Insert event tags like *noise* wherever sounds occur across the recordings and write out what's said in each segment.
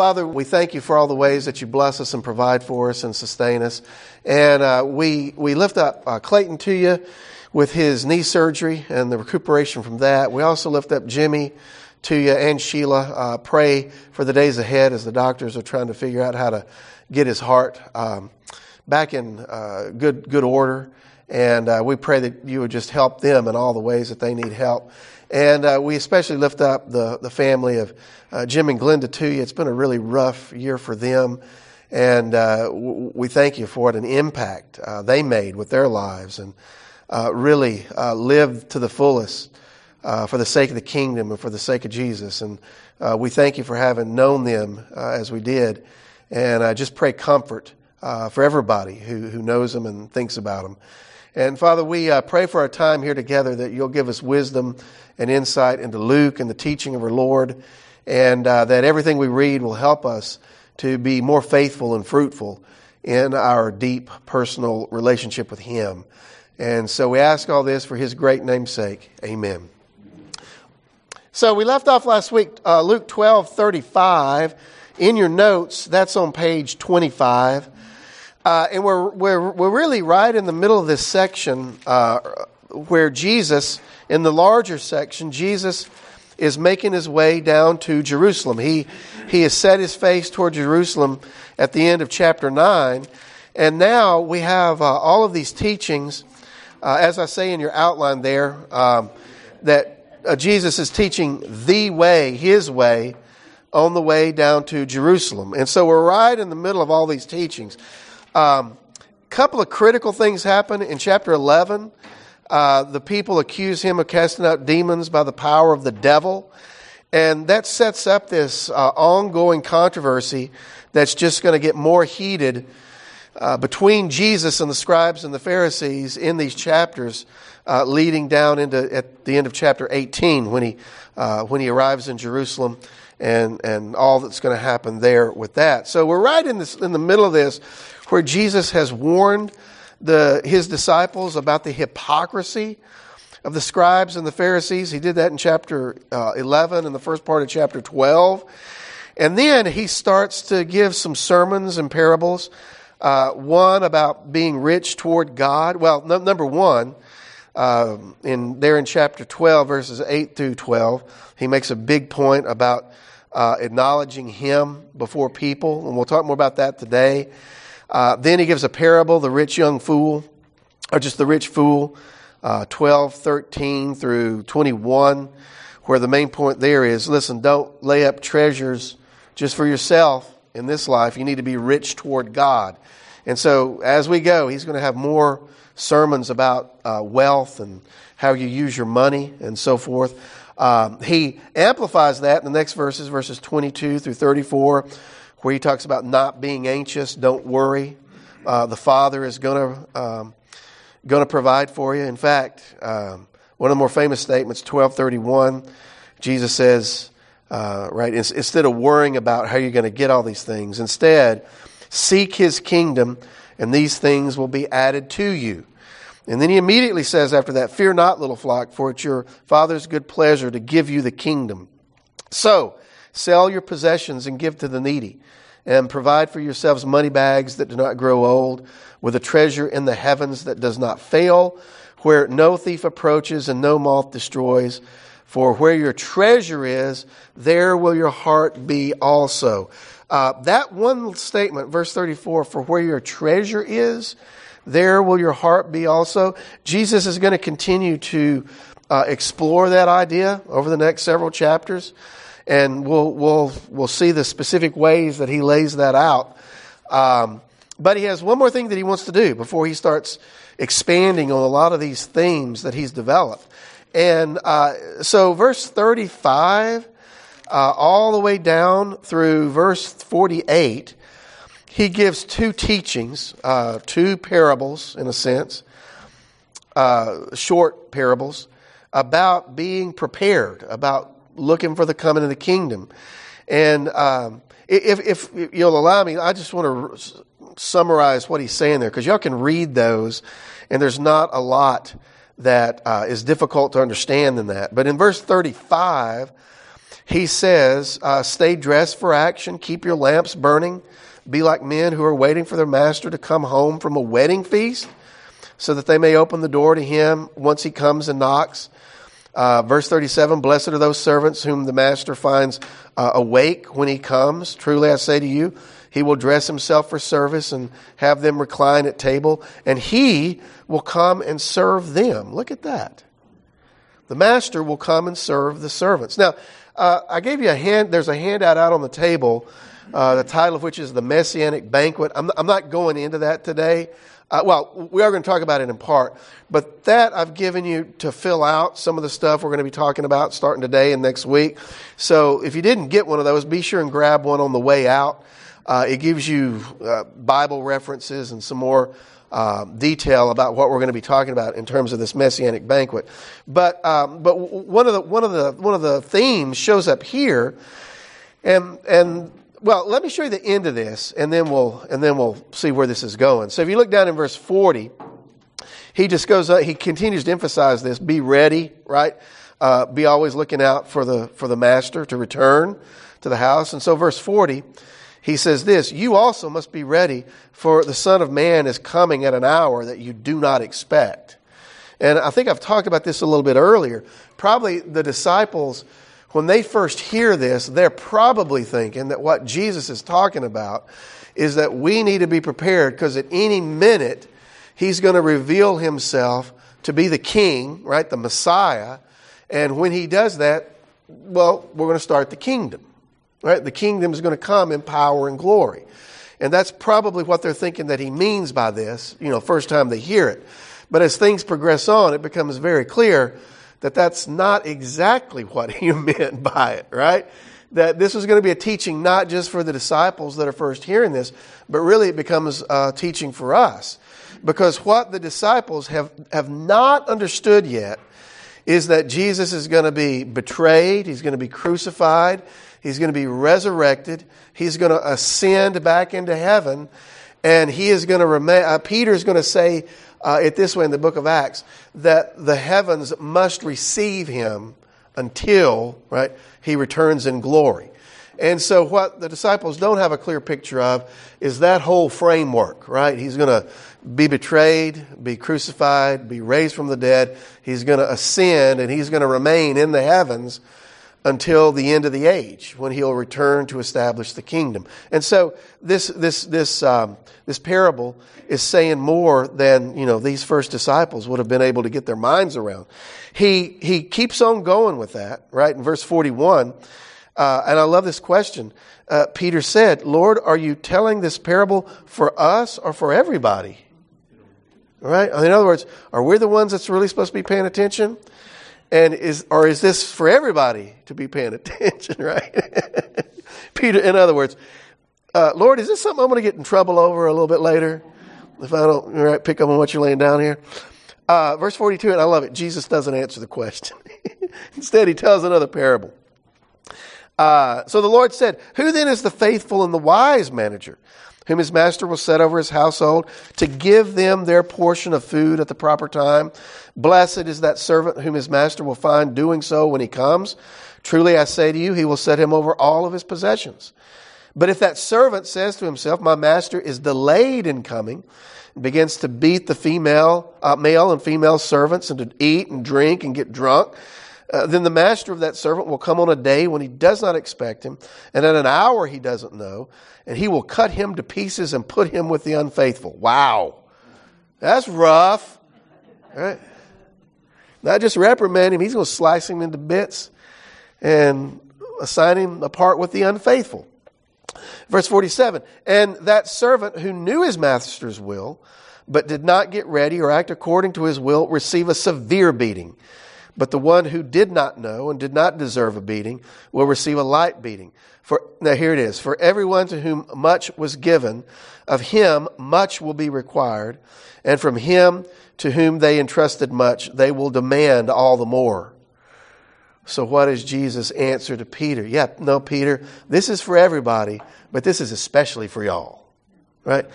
Father, we thank you for all the ways that you bless us and provide for us and sustain us. And uh, we, we lift up uh, Clayton to you with his knee surgery and the recuperation from that. We also lift up Jimmy to you and Sheila. Uh, pray for the days ahead as the doctors are trying to figure out how to get his heart um, back in uh, good, good order. And uh, we pray that you would just help them in all the ways that they need help. And uh, we especially lift up the, the family of uh, Jim and Glenda to you. It's been a really rough year for them. And uh, w- we thank you for it, an impact uh, they made with their lives and uh, really uh, lived to the fullest for the sake of the kingdom and for the sake of Jesus. And we thank you for having known them as we did. And I just pray comfort for everybody who, who knows them and thinks about them. And Father, we uh, pray for our time here together that you'll give us wisdom and insight into Luke and the teaching of our Lord, and uh, that everything we read will help us to be more faithful and fruitful in our deep personal relationship with Him. And so we ask all this for His great name's sake. Amen. So we left off last week, uh, Luke 12 35. In your notes, that's on page 25. Uh, and we're, we're, we're really right in the middle of this section uh, where Jesus, in the larger section, Jesus is making his way down to Jerusalem. He, he has set his face toward Jerusalem at the end of chapter 9. And now we have uh, all of these teachings, uh, as I say in your outline there, um, that uh, Jesus is teaching the way, his way, on the way down to Jerusalem. And so we're right in the middle of all these teachings. A um, couple of critical things happen in chapter 11. Uh, the people accuse him of casting out demons by the power of the devil. And that sets up this uh, ongoing controversy that's just going to get more heated uh, between Jesus and the scribes and the Pharisees in these chapters, uh, leading down into at the end of chapter 18 when he uh, when he arrives in Jerusalem and and all that's going to happen there with that. So we're right in this in the middle of this where Jesus has warned the, his disciples about the hypocrisy of the scribes and the Pharisees. He did that in chapter uh, 11 and the first part of chapter 12. And then he starts to give some sermons and parables. Uh, one about being rich toward God. Well, no, number one, uh, in there in chapter 12, verses 8 through 12, he makes a big point about uh, acknowledging him before people, and we'll talk more about that today. Uh, then he gives a parable, the rich young fool, or just the rich fool, uh, 12, 13 through 21, where the main point there is listen, don't lay up treasures just for yourself in this life. You need to be rich toward God. And so as we go, he's going to have more sermons about uh, wealth and how you use your money and so forth. Um, he amplifies that in the next verses, verses 22 through 34 where he talks about not being anxious, don't worry. Uh, the Father is going to um, going to provide for you. In fact, um, one of the more famous statements, twelve thirty one, Jesus says, uh, right, instead of worrying about how you're going to get all these things, instead seek His kingdom, and these things will be added to you. And then he immediately says after that, Fear not, little flock, for it's your Father's good pleasure to give you the kingdom. So, Sell your possessions and give to the needy, and provide for yourselves money bags that do not grow old, with a treasure in the heavens that does not fail, where no thief approaches and no moth destroys. For where your treasure is, there will your heart be also. Uh, that one statement, verse 34, for where your treasure is, there will your heart be also. Jesus is going to continue to uh, explore that idea over the next several chapters and we'll we'll we'll see the specific ways that he lays that out. Um, but he has one more thing that he wants to do before he starts expanding on a lot of these themes that he's developed. And uh, so, verse thirty-five, uh, all the way down through verse forty-eight, he gives two teachings, uh, two parables in a sense, uh, short parables about being prepared, about looking for the coming of the kingdom. And um, if, if you'll allow me, I just want to summarize what he's saying there because y'all can read those, and there's not a lot that uh, is difficult to understand in that. But in verse 35, he says, uh, Stay dressed for action, keep your lamps burning, be like men who are waiting for their master to come home from a wedding feast, so that they may open the door to him once he comes and knocks. Uh, verse 37 Blessed are those servants whom the master finds uh, awake when he comes. Truly I say to you, he will dress himself for service and have them recline at table, and he will come and serve them. Look at that. The master will come and serve the servants. Now, uh, I gave you a hand, there's a handout out on the table, uh, the title of which is The Messianic Banquet. I'm, I'm not going into that today. Uh, well, we are going to talk about it in part, but that I've given you to fill out some of the stuff we're going to be talking about starting today and next week. So if you didn't get one of those, be sure and grab one on the way out. Uh, it gives you uh, Bible references and some more uh, detail about what we're going to be talking about in terms of this messianic banquet. But um, but one of the one of the one of the themes shows up here, and and well, let me show you the end of this, and then we'll and then we'll see where this is going. So if you look down in verse forty, he just goes. Uh, he continues to emphasize this: be ready, right? Uh, be always looking out for the for the master to return to the house. And so, verse forty, he says this: You also must be ready, for the Son of Man is coming at an hour that you do not expect. And I think I've talked about this a little bit earlier. Probably the disciples when they first hear this, they're probably thinking that what Jesus is talking about is that we need to be prepared because at any minute he's going to reveal himself to be the king, right, the Messiah. And when he does that, well, we're going to start the kingdom, right? The kingdom is going to come in power and glory. And that's probably what they're thinking that he means by this, you know, first time they hear it. But as things progress on, it becomes very clear that that's not exactly what *laughs* he meant by it, right? That this was going to be a teaching not just for the disciples that are first hearing this, but really it becomes a teaching for us. Because what the disciples have, have not understood yet is that Jesus is going to be betrayed, he's going to be crucified, he's going to be resurrected, he's going to ascend back into heaven, and he is going to remain. Uh, Peter is going to say uh, it this way in the book of Acts that the heavens must receive him until, right, he returns in glory. And so, what the disciples don't have a clear picture of is that whole framework, right? He's going to be betrayed, be crucified, be raised from the dead. He's going to ascend, and he's going to remain in the heavens until the end of the age when he'll return to establish the kingdom. And so this this this um, this parable is saying more than you know these first disciples would have been able to get their minds around. He he keeps on going with that right in verse forty one, uh, and I love this question. Uh, Peter said, "Lord, are you telling this parable for us or for everybody?" Right? In other words, are we the ones that's really supposed to be paying attention? And is, or is this for everybody to be paying *laughs* attention, right? *laughs* Peter, in other words, uh, Lord, is this something I'm going to get in trouble over a little bit later? If I don't right, pick up on what you're laying down here. Uh, verse 42, and I love it. Jesus doesn't answer the question. *laughs* Instead, he tells another parable. Uh, so the Lord said, Who then is the faithful and the wise manager? Whom his master will set over his household to give them their portion of food at the proper time. Blessed is that servant whom his master will find doing so when he comes. Truly I say to you, he will set him over all of his possessions. But if that servant says to himself, My master is delayed in coming, and begins to beat the female, uh, male and female servants and to eat and drink and get drunk, uh, then the master of that servant will come on a day when he does not expect him, and at an hour he doesn't know, and he will cut him to pieces and put him with the unfaithful. Wow. That's rough. Not just reprimand him, he's going to slice him into bits and assign him a part with the unfaithful. Verse 47 And that servant who knew his master's will, but did not get ready or act according to his will, receive a severe beating. But the one who did not know and did not deserve a beating will receive a light beating. For, now here it is. For everyone to whom much was given, of him much will be required. And from him to whom they entrusted much, they will demand all the more. So what is Jesus' answer to Peter? Yeah, no, Peter, this is for everybody, but this is especially for y'all. Right?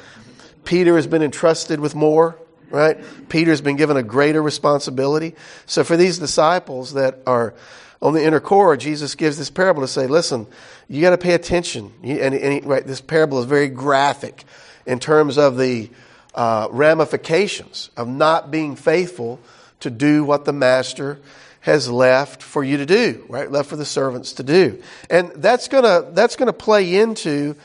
Peter has been entrusted with more right? Peter's been given a greater responsibility. So for these disciples that are on the inner core, Jesus gives this parable to say, listen, you got to pay attention. And, and he, right, this parable is very graphic in terms of the uh, ramifications of not being faithful to do what the master has left for you to do, right? Left for the servants to do. And that's gonna, that's gonna play into,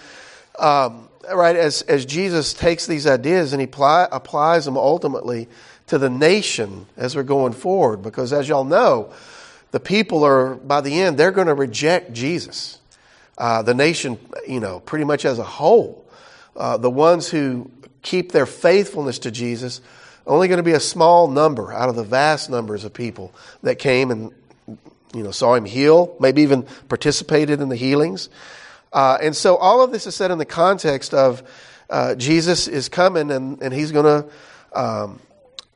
um, right, as, as Jesus takes these ideas and he applies them ultimately to the nation as we're going forward. Because as y'all know, the people are, by the end, they're going to reject Jesus. Uh, the nation, you know, pretty much as a whole. Uh, the ones who keep their faithfulness to Jesus, only going to be a small number out of the vast numbers of people that came and, you know, saw him heal, maybe even participated in the healings. Uh, and so all of this is said in the context of uh, Jesus is coming and, and he's going to um,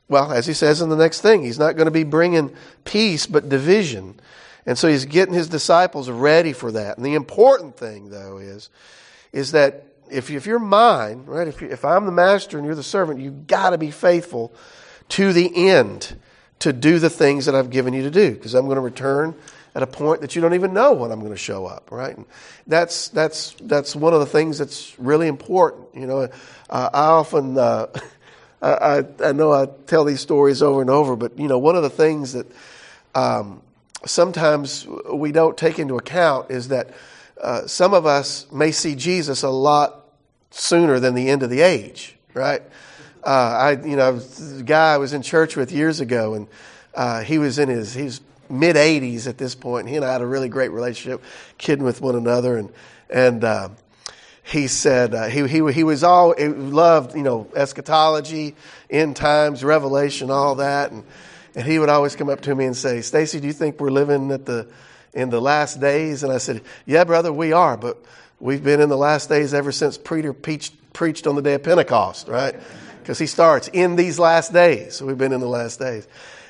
well, as he says in the next thing, he's not going to be bringing peace, but division. And so he's getting his disciples ready for that. And the important thing, though, is, is that if, if you're mine, right, if, you, if I'm the master and you're the servant, you've got to be faithful to the end to do the things that I've given you to do. Because I'm going to return at a point that you don't even know when I'm going to show up, right? And that's, that's, that's one of the things that's really important. You know, uh, I often, uh, *laughs* I, I, know I tell these stories over and over, but you know, one of the things that um, sometimes we don't take into account is that uh, some of us may see Jesus a lot sooner than the end of the age, right? Uh, I, you know, the guy I was in church with years ago, and uh, he was in his he's mid 80s at this point. And he and I had a really great relationship, kidding with one another, and and uh, he said uh, he, he, he was all he loved you know eschatology end times revelation all that and, and he would always come up to me and say stacy do you think we're living at the in the last days? And i said yeah brother we are but we've been in the last days ever since peter preached, preached on the day of pentecost right? Because he starts in these last days. So we've been in the last days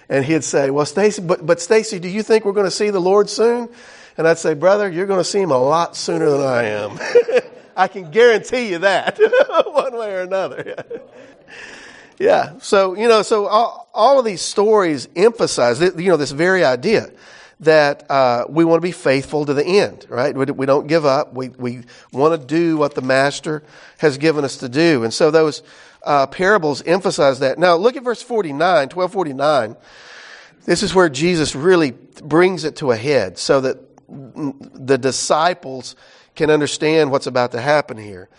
and he'd say well stacy but, but stacy do you think we're going to see the lord soon and i'd say brother you're going to see him a lot sooner than i am *laughs* I can guarantee you that, *laughs* one way or another. *laughs* yeah. So, you know, so all, all, of these stories emphasize, you know, this very idea that uh, we want to be faithful to the end, right? We, we don't give up. We, we want to do what the Master has given us to do. And so those uh, parables emphasize that. Now, look at verse 49, 1249. This is where Jesus really brings it to a head so that the disciples can understand what's about to happen here.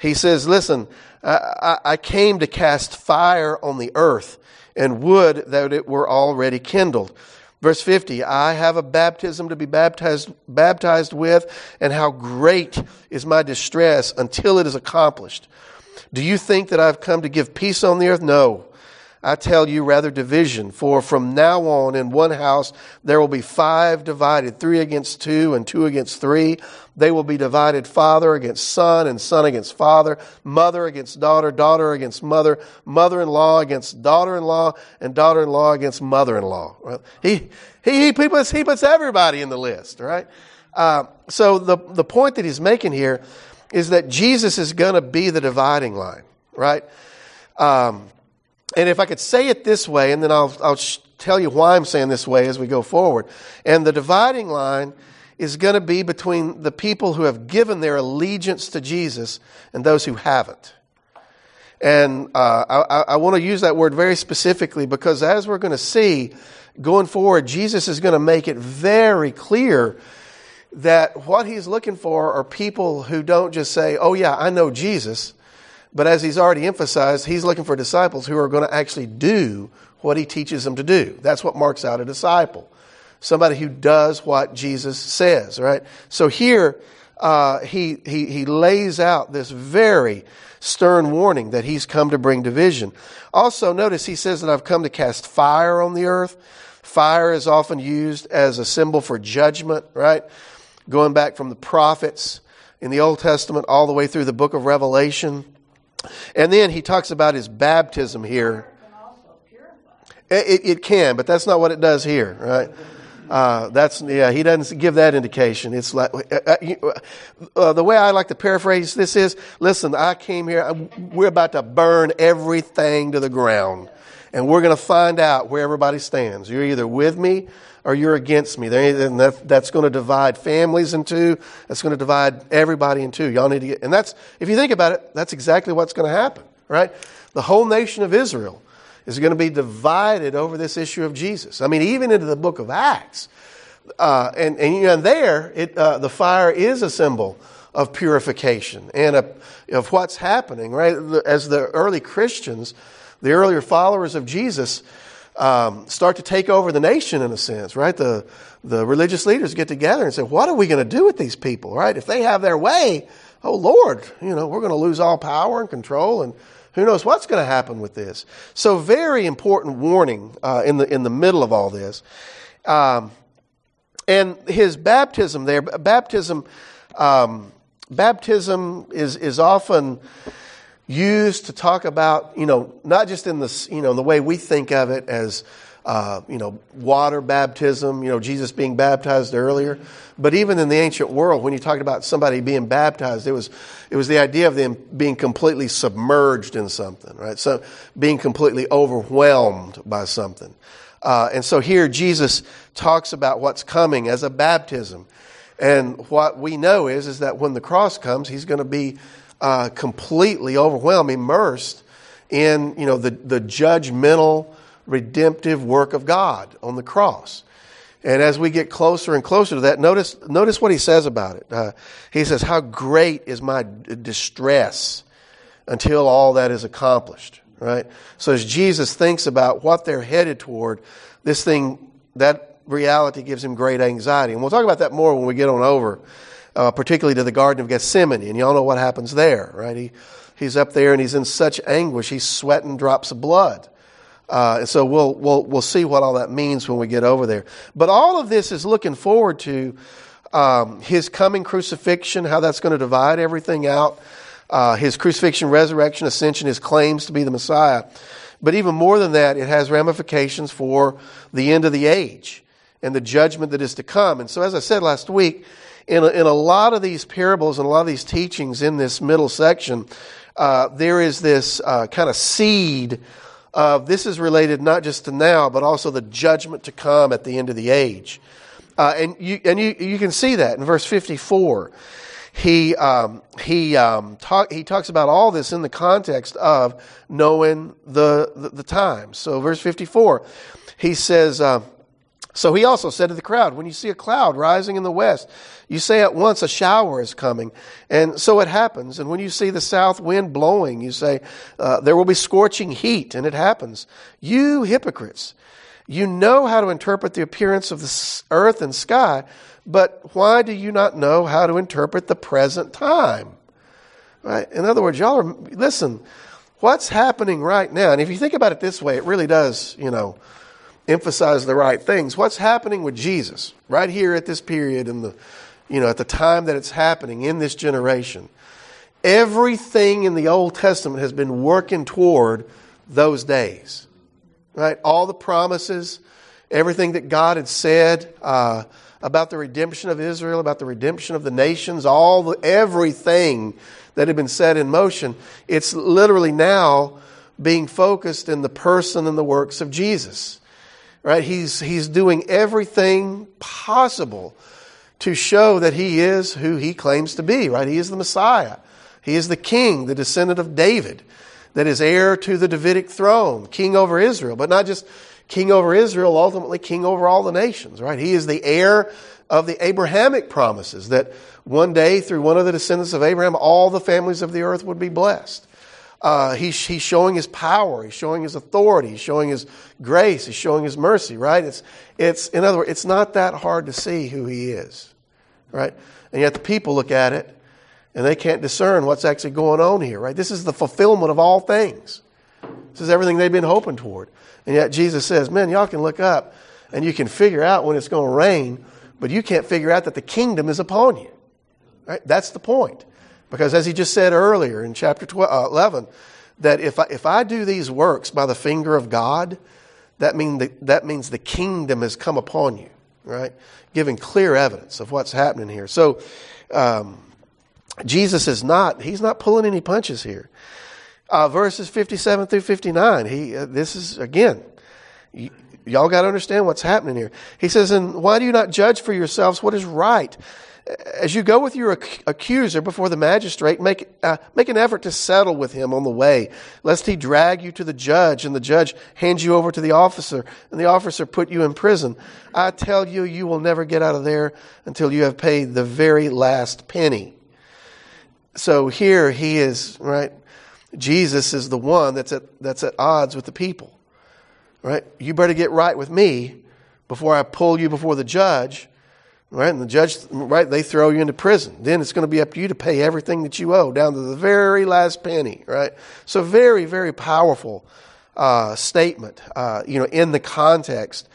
He says, Listen, I, I came to cast fire on the earth and would that it were already kindled. Verse 50, I have a baptism to be baptized, baptized with, and how great is my distress until it is accomplished. Do you think that I've come to give peace on the earth? No. I tell you rather division, for from now on in one house there will be five divided, three against two and two against three. They will be divided father against son and son against father, mother against daughter, daughter against mother, mother-in-law against daughter-in-law, and daughter-in-law against mother-in-law. He, he, he, puts, he puts everybody in the list, right? Uh, so the, the point that he's making here is that Jesus is going to be the dividing line, right? Um, and if I could say it this way, and then I'll, I'll tell you why I'm saying this way as we go forward. And the dividing line is going to be between the people who have given their allegiance to Jesus and those who haven't. And uh, I, I want to use that word very specifically because as we're going to see going forward, Jesus is going to make it very clear that what he's looking for are people who don't just say, oh, yeah, I know Jesus but as he's already emphasized, he's looking for disciples who are going to actually do what he teaches them to do. That's what marks out a disciple. Somebody who does what Jesus says, right? So here, uh, he, he, he lays out this very stern warning that he's come to bring division. Also, notice he says that I've come to cast fire on the earth. Fire is often used as a symbol for judgment, right? Going back from the prophets in the Old Testament all the way through the book of Revelation. And then he talks about his baptism here. It, it, can, but that's not what it does here, right? Uh, that's yeah. He doesn't give that indication. It's like uh, uh, uh, the way I like to paraphrase this is: Listen, I came here. We're about to burn everything to the ground, and we're going to find out where everybody stands. You're either with me or you're against me. That, that's going to divide families in two. That's going to divide everybody in two. Y'all need to get, and that's if you think about it, that's exactly what's going to happen, right? The whole nation of Israel is going to be divided over this issue of Jesus. I mean, even into the book of Acts. Uh, and, and, there, it, uh, the fire is a symbol of purification and a, of what's happening, right? As the early Christians, the earlier followers of Jesus, um, start to take over the nation in a sense, right? The, the religious leaders get together and say, what are we going to do with these people, right? If they have their way, oh Lord, you know, we're going to lose all power and control and who knows what's going to happen with this? So, very important warning uh, in the in the middle of all this. Um, and his baptism there, baptism, um, baptism is is often used to talk about you know not just in the you know the way we think of it as uh, you know, water baptism, you know, Jesus being baptized earlier. But even in the ancient world, when you talked about somebody being baptized, it was, it was the idea of them being completely submerged in something, right? So being completely overwhelmed by something. Uh, and so here Jesus talks about what's coming as a baptism. And what we know is, is that when the cross comes, he's going to be uh, completely overwhelmed, immersed in, you know, the, the judgmental, redemptive work of God on the cross. And as we get closer and closer to that, notice, notice what he says about it. Uh, he says, How great is my distress until all that is accomplished, right? So as Jesus thinks about what they're headed toward, this thing, that reality gives him great anxiety. And we'll talk about that more when we get on over, uh, particularly to the Garden of Gethsemane. And y'all know what happens there, right? He, he's up there and he's in such anguish, he's sweating drops of blood. Uh, and so we'll, we'll, we'll see what all that means when we get over there. But all of this is looking forward to um, his coming crucifixion, how that's going to divide everything out, uh, his crucifixion, resurrection, ascension, his claims to be the Messiah. But even more than that, it has ramifications for the end of the age and the judgment that is to come. And so, as I said last week, in a, in a lot of these parables and a lot of these teachings in this middle section, uh, there is this uh, kind of seed uh, this is related not just to now, but also the judgment to come at the end of the age. Uh, and you, and you, you can see that in verse 54. He, um, he, um, talk, he talks about all this in the context of knowing the, the, the times. So, verse 54, he says, uh, so he also said to the crowd, When you see a cloud rising in the west, you say at once a shower is coming. And so it happens. And when you see the south wind blowing, you say, uh, There will be scorching heat. And it happens. You hypocrites, you know how to interpret the appearance of the earth and sky, but why do you not know how to interpret the present time? Right? In other words, y'all are, listen, what's happening right now? And if you think about it this way, it really does, you know, emphasize the right things. What's happening with Jesus right here at this period in the, you know, at the time that it's happening in this generation? Everything in the Old Testament has been working toward those days, right? All the promises, everything that God had said uh, about the redemption of Israel, about the redemption of the nations, all the everything that had been set in motion. It's literally now being focused in the person and the works of Jesus right? He's, he's doing everything possible to show that he is who he claims to be, right? He is the Messiah. He is the king, the descendant of David, that is heir to the Davidic throne, king over Israel, but not just king over Israel, ultimately king over all the nations, right? He is the heir of the Abrahamic promises that one day through one of the descendants of Abraham, all the families of the earth would be blessed. Uh, he's, he's showing his power. He's showing his authority. He's showing his grace. He's showing his mercy, right? It's, it's, in other words, it's not that hard to see who he is, right? And yet the people look at it and they can't discern what's actually going on here, right? This is the fulfillment of all things. This is everything they've been hoping toward. And yet Jesus says, man, y'all can look up and you can figure out when it's going to rain, but you can't figure out that the kingdom is upon you. Right? That's the point. Because as he just said earlier in chapter 12, uh, 11, that if I, if I do these works by the finger of God, that, mean the, that means the kingdom has come upon you. right? Giving clear evidence of what's happening here. So, um, Jesus is not, he's not pulling any punches here. Uh, verses 57 through 59, he, uh, this is, again, y- y'all got to understand what's happening here. He says, And why do you not judge for yourselves what is right? As you go with your accuser before the magistrate, make, uh, make an effort to settle with him on the way, lest he drag you to the judge, and the judge hand you over to the officer, and the officer put you in prison. I tell you, you will never get out of there until you have paid the very last penny. So here he is, right? Jesus is the one that's at, that's at odds with the people, right? You better get right with me before I pull you before the judge, right? And the judge, right, they throw you into prison. Then it's going to be up to you to pay everything that you owe down to the very last penny, right? So very, very powerful uh, statement, uh, you know, in the context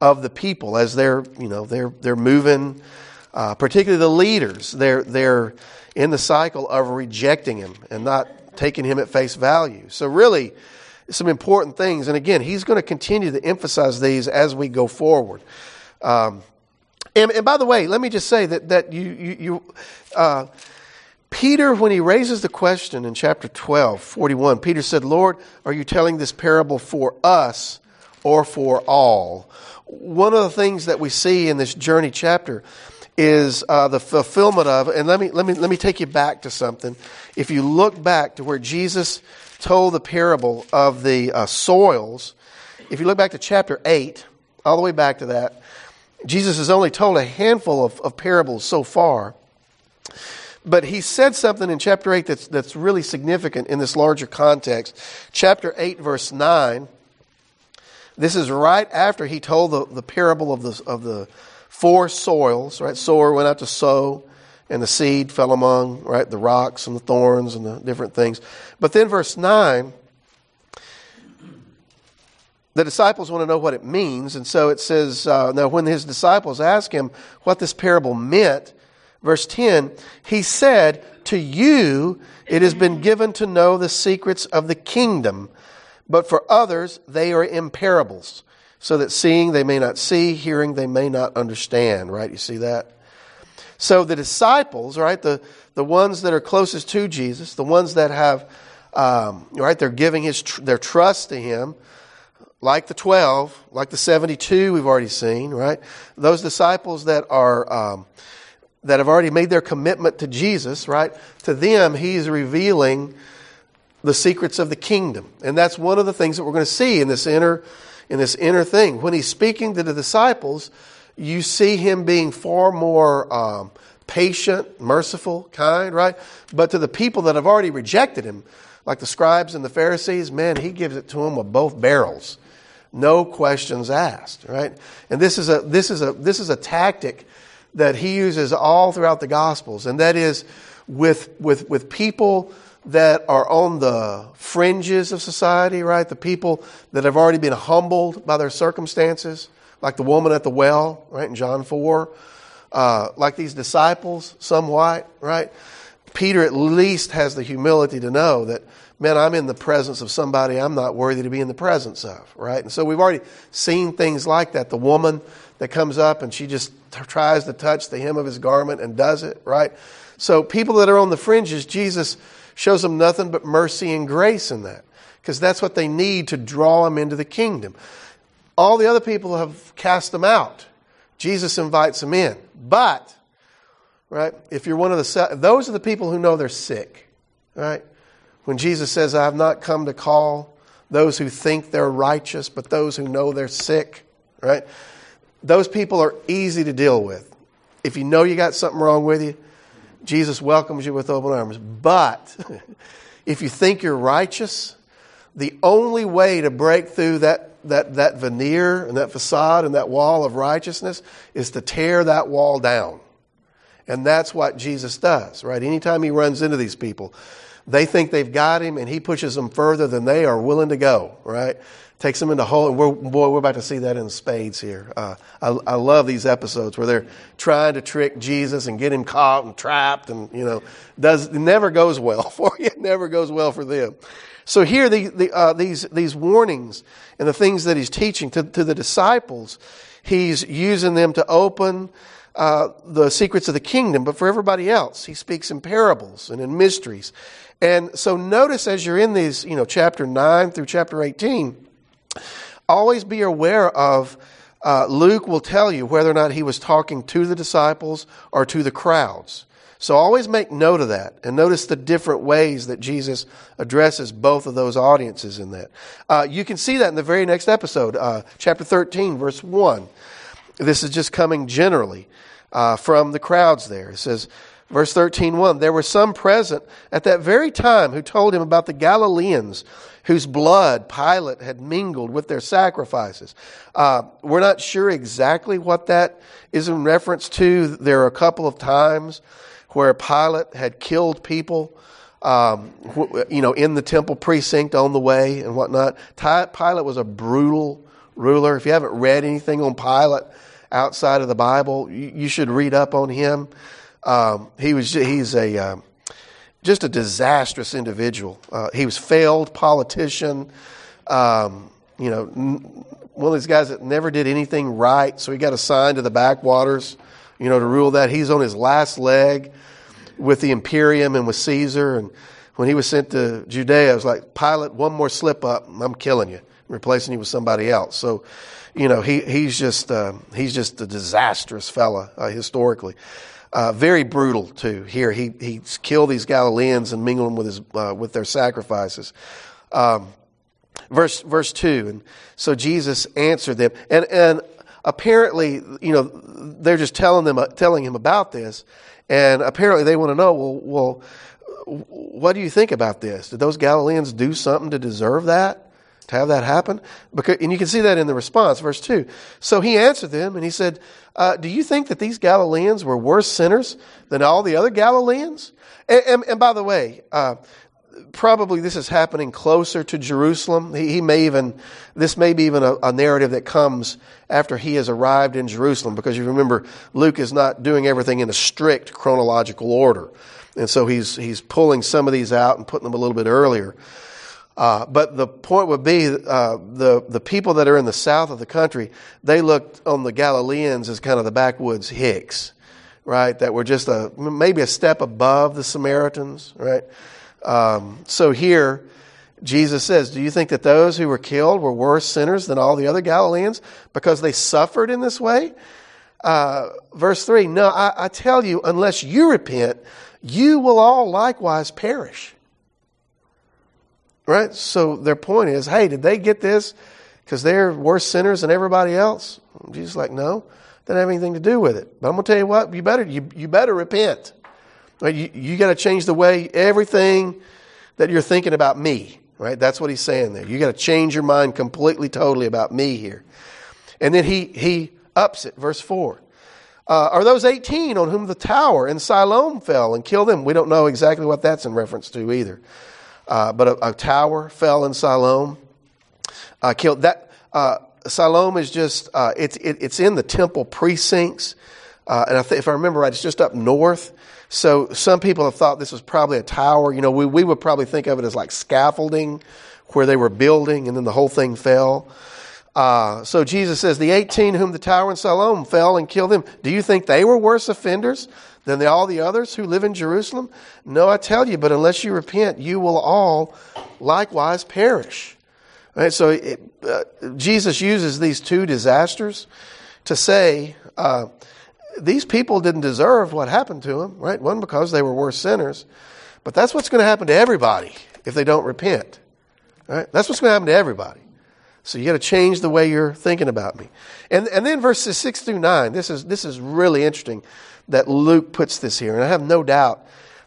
of the people as they're, you know, they're they're moving, uh, particularly the leaders. They're they're in the cycle of rejecting him and not taking him at face value. So really, some important things. And again, he's going to continue to emphasize these as we go forward. Um, and, and, by the way, let me just say that that you you, you uh, Peter, when he raises the question in chapter 12, 41, Peter said, Lord, are you telling this parable for us or for all? One of the things that we see in this journey chapter is uh, the fulfillment of, and let me, let, me, let me take you back to something. If you look back to where Jesus told the parable of the uh, soils, if you look back to chapter 8, all the way back to that, Jesus has only told a handful of, of parables so far. But he said something in chapter 8 that's, that's really significant in this larger context. Chapter 8, verse 9. This is right after he told the, the parable of the, of the four soils, right? Sower went out to sow, and the seed fell among, right, the rocks and the thorns and the different things. But then verse 9, the disciples want to know what it means. And so it says, uh, now when his disciples asked him what this parable meant, verse 10, he said, To you it has been given to know the secrets of the kingdom, but for others they are in parables so that seeing they may not see, hearing they may not understand, right? You see that? So the disciples, right, the, the ones that are closest to Jesus, the ones that have, um, right, they're giving his, tr- their trust to him, like the 12, like the 72 we've already seen, right? Those disciples that are, um, that have already made their commitment to Jesus, right? To them, he's revealing the secrets of the kingdom. And that's one of the things that we're going to see in this inner in this inner thing. When he's speaking to the disciples, you see him being far more um, patient, merciful, kind, right? But to the people that have already rejected him, like the scribes and the Pharisees, man, he gives it to them with both barrels. No questions asked, right? And this is a, this is a, this is a tactic that he uses all throughout the Gospels, and that is with, with, with people that are on the fringes of society, right? The people that have already been humbled by their circumstances, like the woman at the well, right, in John 4, uh, like these disciples, somewhat, right? Peter at least has the humility to know that, man, I'm in the presence of somebody I'm not worthy to be in the presence of, right? And so we've already seen things like that. The woman that comes up and she just tries to touch the hem of his garment and does it, right? So people that are on the fringes, Jesus shows them nothing but mercy and grace in that because that's what they need to draw them into the kingdom. All the other people have cast them out. Jesus invites them in. But, right, if you're one of the, those are the people who know they're sick, right? When Jesus says, I have not come to call those who think they're righteous, but those who know they're sick, right? Those people are easy to deal with. If you know you got something wrong with you, Jesus welcomes you with open arms. But *laughs* if you think you're righteous, the only way to break through that, that, that veneer and that facade and that wall of righteousness is to tear that wall down And that's what Jesus does, right? Anytime he runs into these people, they think they've got him and he pushes them further than they are willing to go, right? Takes them into whole, and we're, boy, we're about to see that in spades here. Uh, I, I love these episodes where they're trying to trick Jesus and get him caught and trapped and, you know, does, never goes well *laughs* for you. It never goes well for them. So here, the, the, uh, these, these warnings and the things that he's teaching to, to the disciples, he's using them to open uh, the secrets of the kingdom, but for everybody else, he speaks in parables and in mysteries. And so notice as you're in these, you know, chapter 9 through chapter 18, always be aware of uh, Luke will tell you whether or not he was talking to the disciples or to the crowds. So always make note of that and notice the different ways that Jesus addresses both of those audiences in that. Uh, you can see that in the very next episode, uh, chapter 13, verse 1. This is just coming generally uh, from the crowds there. It says, verse 13, 1, there were some present at that very time who told him about the Galileans whose blood Pilate had mingled with their sacrifices. Uh, we're not sure exactly what that is in reference to. There are a couple of times where Pilate had killed people, um, you know, in the temple precinct on the way and whatnot. Pilate was a brutal ruler. If you haven't read anything on Pilate outside of the Bible, you, should read up on him. Um, he was he's a um, just a disastrous individual. Uh, he was failed politician. Um, you know, one of these guys that never did anything right, so he got assigned to the backwaters. You know, to rule that he's on his last leg with the Imperium and with Caesar. And when he was sent to Judea, it was like, Pilate, one more slip up, I'm killing you, replacing you with somebody else. So, you know, he, he's just, uh, he's just a disastrous fella, uh, historically. Uh, very brutal too. Here, he he killed these Galileans and mingled them with his uh, with their sacrifices. Um, verse verse two, and so Jesus answered them, and and apparently, you know, they're just telling them telling him about this, and apparently they want to know, well, well, what do you think about this? Did those Galileans do something to deserve that? To have that happen? Because, and you can see that in the response, verse 2. So he answered them and he said, uh, Do you think that these Galileans were worse sinners than all the other Galileans? And, and, and by the way, uh, probably this is happening closer to Jerusalem. He, he may even, this may be even a, a, narrative that comes after he has arrived in Jerusalem, because you remember Luke is not doing everything in a strict chronological order. And so he's, he's pulling some of these out and putting them a little bit earlier. Uh, but the point would be uh, the the people that are in the south of the country they looked on the Galileans as kind of the backwoods hicks, right? That were just a maybe a step above the Samaritans, right? Um, so here, Jesus says, Do you think that those who were killed were worse sinners than all the other Galileans because they suffered in this way? Uh, verse 3 No, I, I tell you, unless you repent, you will all likewise perish. Right? So their point is hey, did they get this because they're worse sinners than everybody else? Jesus like, no, doesn't have anything to do with it. But I'm going to tell you what, you better, you, you better repent. Right? You, you got to change the way everything that you're thinking about me. Right? That's what he's saying there. You got to change your mind completely, totally about me here. And then he, he ups it, verse 4. Uh, are those 18 on whom the tower in Siloam fell and killed them? We don't know exactly what that's in reference to either. Uh, but a, a, tower fell in Siloam, uh, killed that. Uh, Siloam is just, uh, it's, it, it's in the temple precincts. Uh, and I th- if I remember right, it's just up north. So some people have thought this was probably a tower. You know, we, we would probably think of it as like scaffolding where they were building and then the whole thing fell. Uh, so Jesus says, the 18 whom the tower in Siloam fell and killed them, do you think they were worse offenders than the, all the others who live in Jerusalem? No, I tell you, but unless you repent, you will all likewise perish. Right, so it, uh, Jesus uses these two disasters to say, uh, these people didn't deserve what happened to them, right? One, because they were worse sinners, but that's what's going to happen to everybody if they don't repent, right? That's what's going to happen to everybody. So you got to change the way you're thinking about me. And, and then verses 6 through 9, this is, this is really interesting that Luke puts this here. And I have no doubt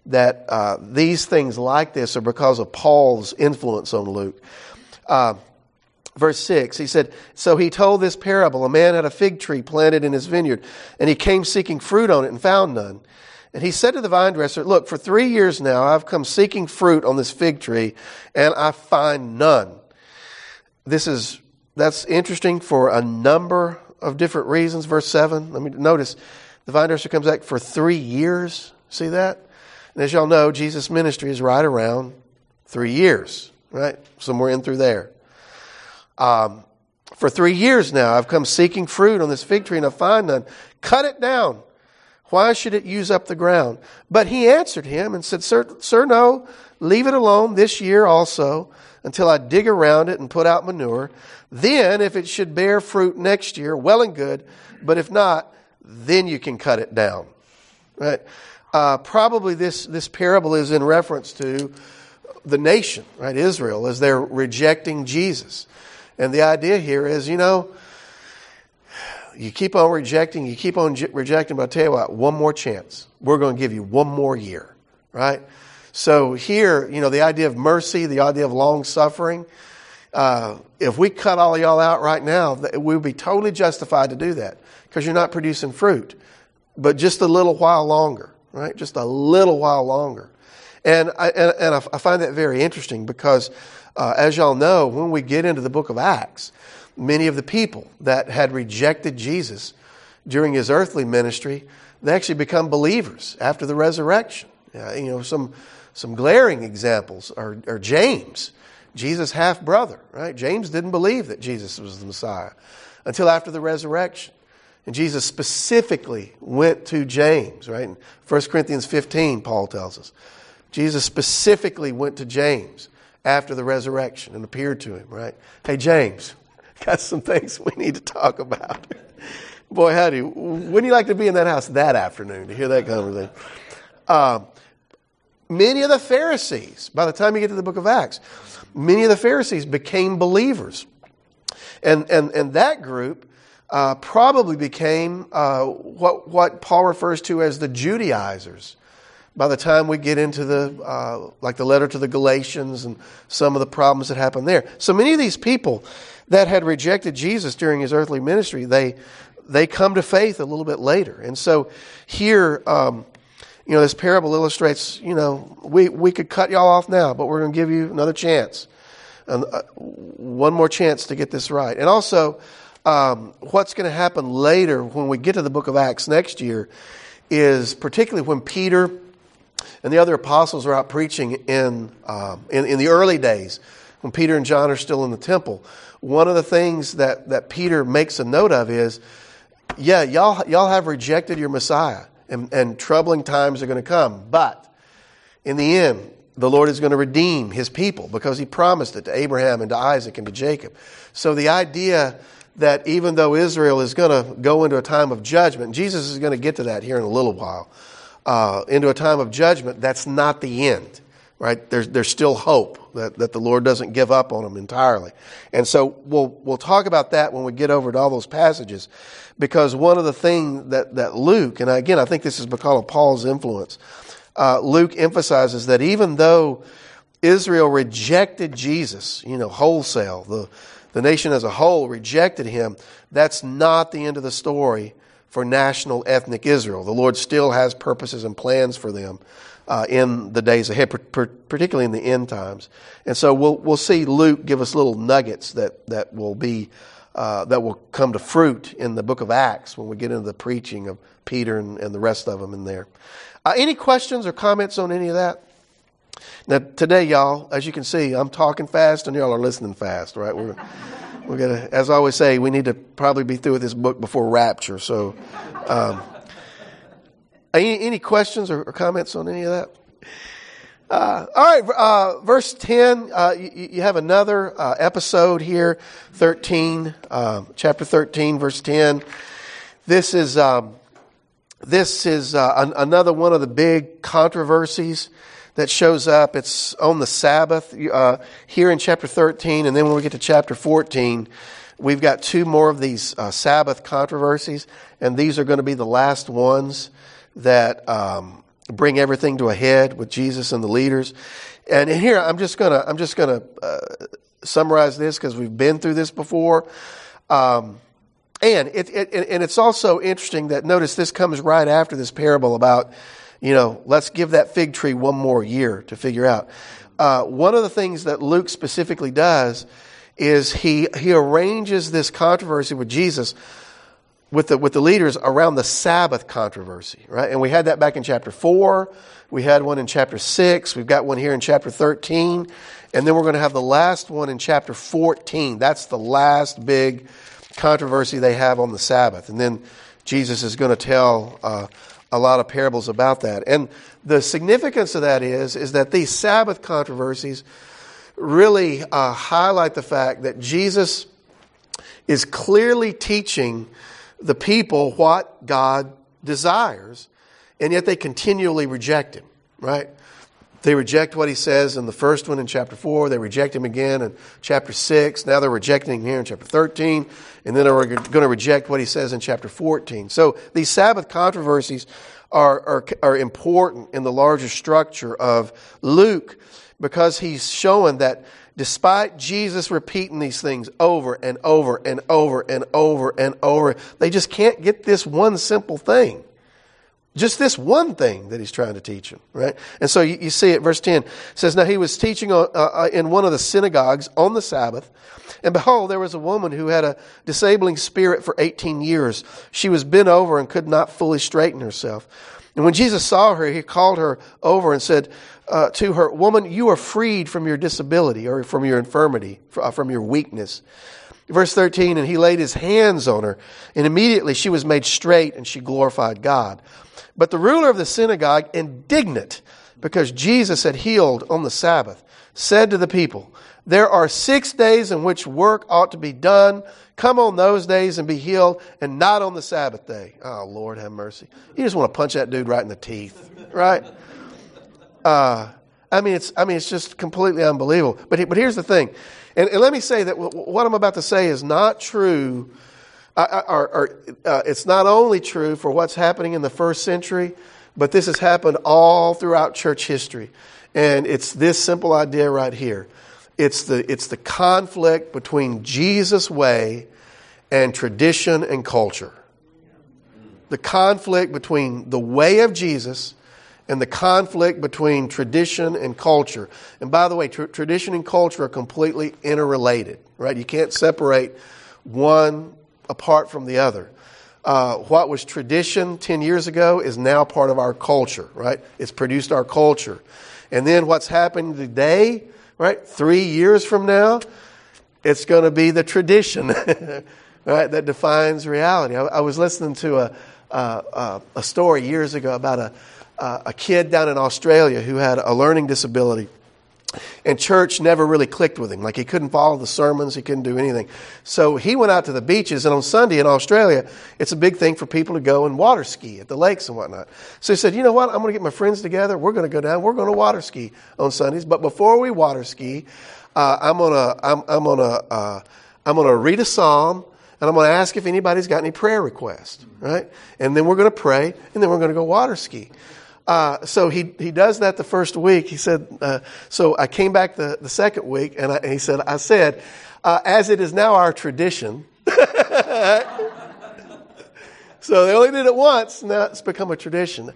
that uh, these things like this are because of Paul's influence on Luke. Uh, verse 6, he said, So he told this parable. A man had a fig tree planted in his vineyard, and he came seeking fruit on it and found none. And he said to the vine dresser, Look, for three years now I've come seeking fruit on this fig tree, and I find none. This is that's interesting for a number of different reasons. Verse 7, let me notice the vine dresser comes back for three years. See that? And as y'all know, Jesus' ministry is right around three years, right? Somewhere in through there. Um, for three years now, I've come seeking fruit on this fig tree and I find none. Cut it down. Why should it use up the ground? But he answered him and said, Sir, sir, no, leave it alone this year also until I dig around it and put out manure. Then, if it should bear fruit next year, well and good. But if not, then you can cut it down. Right? Uh, probably this, this parable is in reference to the nation, right? Israel, as they're rejecting Jesus. And the idea here is, you know, you keep on rejecting, you keep on rejecting, but I'll tell you what, one more chance. We're going to give you one more year, right? So here, you know, the idea of mercy, the idea of long suffering, uh, if we cut all y'all out right now, we would be totally justified to do that because you're not producing fruit. But just a little while longer, right? Just a little while longer. And I, and, and I find that very interesting because, uh, as y'all know, when we get into the book of Acts, many of the people that had rejected Jesus during his earthly ministry, they actually become believers after the resurrection. Uh, you know, some, some glaring examples are, are James, Jesus' half brother, right? James didn't believe that Jesus was the Messiah until after the resurrection. And Jesus specifically went to James, right? In 1 Corinthians 15, Paul tells us. Jesus specifically went to James after the resurrection and appeared to him, right? Hey, James, *laughs* got some things we need to talk about. Boy, howdy. Wouldn't you like to be in that house that afternoon to hear that conversation? Um, many of the Pharisees, by the time you get to the book of Acts, many of the Pharisees became believers. And, and, and that group uh, probably became uh, what, what Paul refers to as the Judaizers by the time we get into the uh, like the letter to the Galatians and some of the problems that happened there. So many of these people that had rejected Jesus during his earthly ministry, they they come to faith a little bit later. And so here, um, you know, this parable illustrates, you know, we, we could cut y'all off now, but we're going to give you another chance, uh, one more chance to get this right. And also, um, what's going to happen later when we get to the book of Acts next year is particularly when Peter and the other apostles are out preaching in, um, in, in the early days when Peter and John are still in the temple one of the things that, that Peter makes a note of is, yeah, y'all, y'all have rejected your Messiah, and, and troubling times are going to come. But in the end, the Lord is going to redeem his people because he promised it to Abraham and to Isaac and to Jacob. So the idea that even though Israel is going to go into a time of judgment, Jesus is going to get to that here in a little while, uh, into a time of judgment, that's not the end right? There's, there's still hope that, that the Lord doesn't give up on them entirely. And so we'll, we'll talk about that when we get over to all those passages because one of the things that, that Luke, and again, I think this is because of Paul's influence, uh, Luke emphasizes that even though Israel rejected Jesus, you know, wholesale, the, the nation as a whole rejected him, that's not the end of the story for national ethnic Israel. The Lord still has purposes and plans for them uh, in the days ahead, particularly in the end times. And so we'll we'll see Luke give us little nuggets that that will be uh, that will come to fruit in the book of Acts when we get into the preaching of Peter and, and the rest of them in there. Uh, any questions or comments on any of that? Now today, y'all, as you can see, I'm talking fast and y'all are listening fast, right? We're we're gonna, as I always say, we need to probably be through with this book before rapture. So. Um, any, any questions or, or, comments on any of that? Uh, all right, uh, verse 10, uh, you, you, have another uh, episode here, 13, um, chapter 13, verse 10. This is, um, this is uh, an, another one of the big controversies that shows up. It's on the Sabbath uh, here in chapter 13, and then when we get to chapter 14, we've got two more of these Sabbath controversies, and these are going to be the last ones that um, bring everything to a head with Jesus and the leaders. And here I'm just gonna I'm just gonna uh, summarize this because we've been through this before. Um, and it, it, and it's also interesting that notice this comes right after this parable about, you know, let's give that fig tree one more year to figure out. Uh, one of the things that Luke specifically does is he he arranges this controversy with Jesus with the with the leaders around the Sabbath controversy, right? And we had that back in chapter four. We had one in chapter six. We've got one here in chapter thirteen, and then we're going to have the last one in chapter fourteen. That's the last big controversy they have on the Sabbath. And then Jesus is going to tell uh, a lot of parables about that. And the significance of that is, is that these Sabbath controversies really uh, highlight the fact that Jesus is clearly teaching the people what God desires, and yet they continually reject him, right? They reject what he says in the first one in chapter 4. They reject him again in chapter 6. Now they're rejecting him here in chapter 13. And then they're going to reject what he says in chapter 14. So these Sabbath controversies are, are, are important in the larger structure of Luke because he's showing that despite Jesus repeating these things over and over and over and over and over, they just can't get this one simple thing. Just this one thing that he's trying to teach him, right? And so you, you see it, verse 10 says, Now he was teaching uh, uh, in one of the synagogues on the Sabbath, and behold, there was a woman who had a disabling spirit for 18 years. She was bent over and could not fully straighten herself. And when Jesus saw her, he called her over and said uh, to her, Woman, you are freed from your disability or from your infirmity, uh, from your weakness. Verse 13, and he laid his hands on her, and immediately she was made straight and she glorified God. But the ruler of the synagogue, indignant because Jesus had healed on the Sabbath, said to the people, There are six days in which work ought to be done. Come on those days and be healed, and not on the Sabbath day. Oh, Lord, have mercy. You just want to punch that dude right in the teeth, right? Uh, I mean, it's I mean, it's just completely unbelievable. But but here's the thing, and, and let me say that what I'm about to say is not true are, are, uh, it's not only true for what's happening in the first century, but this has happened all throughout church history. And it's this simple idea right here. It's the, it's the conflict between Jesus' way and tradition and culture. The conflict between the way of Jesus and the conflict between tradition and culture. And by the way, tr- tradition and culture are completely interrelated, right? You can't separate one apart from the other. Uh, what was tradition 10 years ago is now part of our culture, right? It's produced our culture. And then what's happening today, right? Three years from now, it's going to be the tradition, *laughs* right? That defines reality. I, I was listening to a, a, a, story years ago about a, a kid down in Australia who had a learning disability. And church never really clicked with him. Like he couldn't follow the sermons, he couldn't do anything. So he went out to the beaches, and on Sunday in Australia, it's a big thing for people to go and water ski at the lakes and whatnot. So he said, You know what? I'm going to get my friends together. We're going to go down. We're going to water ski on Sundays. But before we water ski, uh, I'm going to I'm, I'm going to uh, I'm going to read a psalm. And I'm going to ask if anybody's got any prayer requests, right? And then we're going to pray, and then we're going to go water ski. Uh, so he, he does that the first week. He said, uh, so I came back the, the second week and, I, and he said, I said, uh, as it is now our tradition. *laughs* so they only did it once. Now it's become a tradition.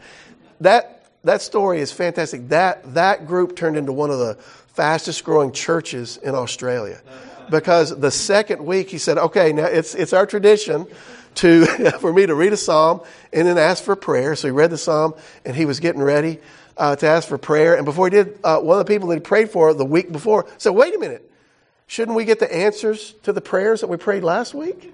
That, that story is fantastic. That, that group turned into one of the fastest growing churches in Australia because the second week he said, okay, now it's, it's our tradition to *laughs* for me to read a psalm and then ask for prayer. So he read the psalm and he was getting ready uh, to ask for prayer. And before he did, uh, one of the people that he prayed for the week before said, "Wait a minute, shouldn't we get the answers to the prayers that we prayed last week?"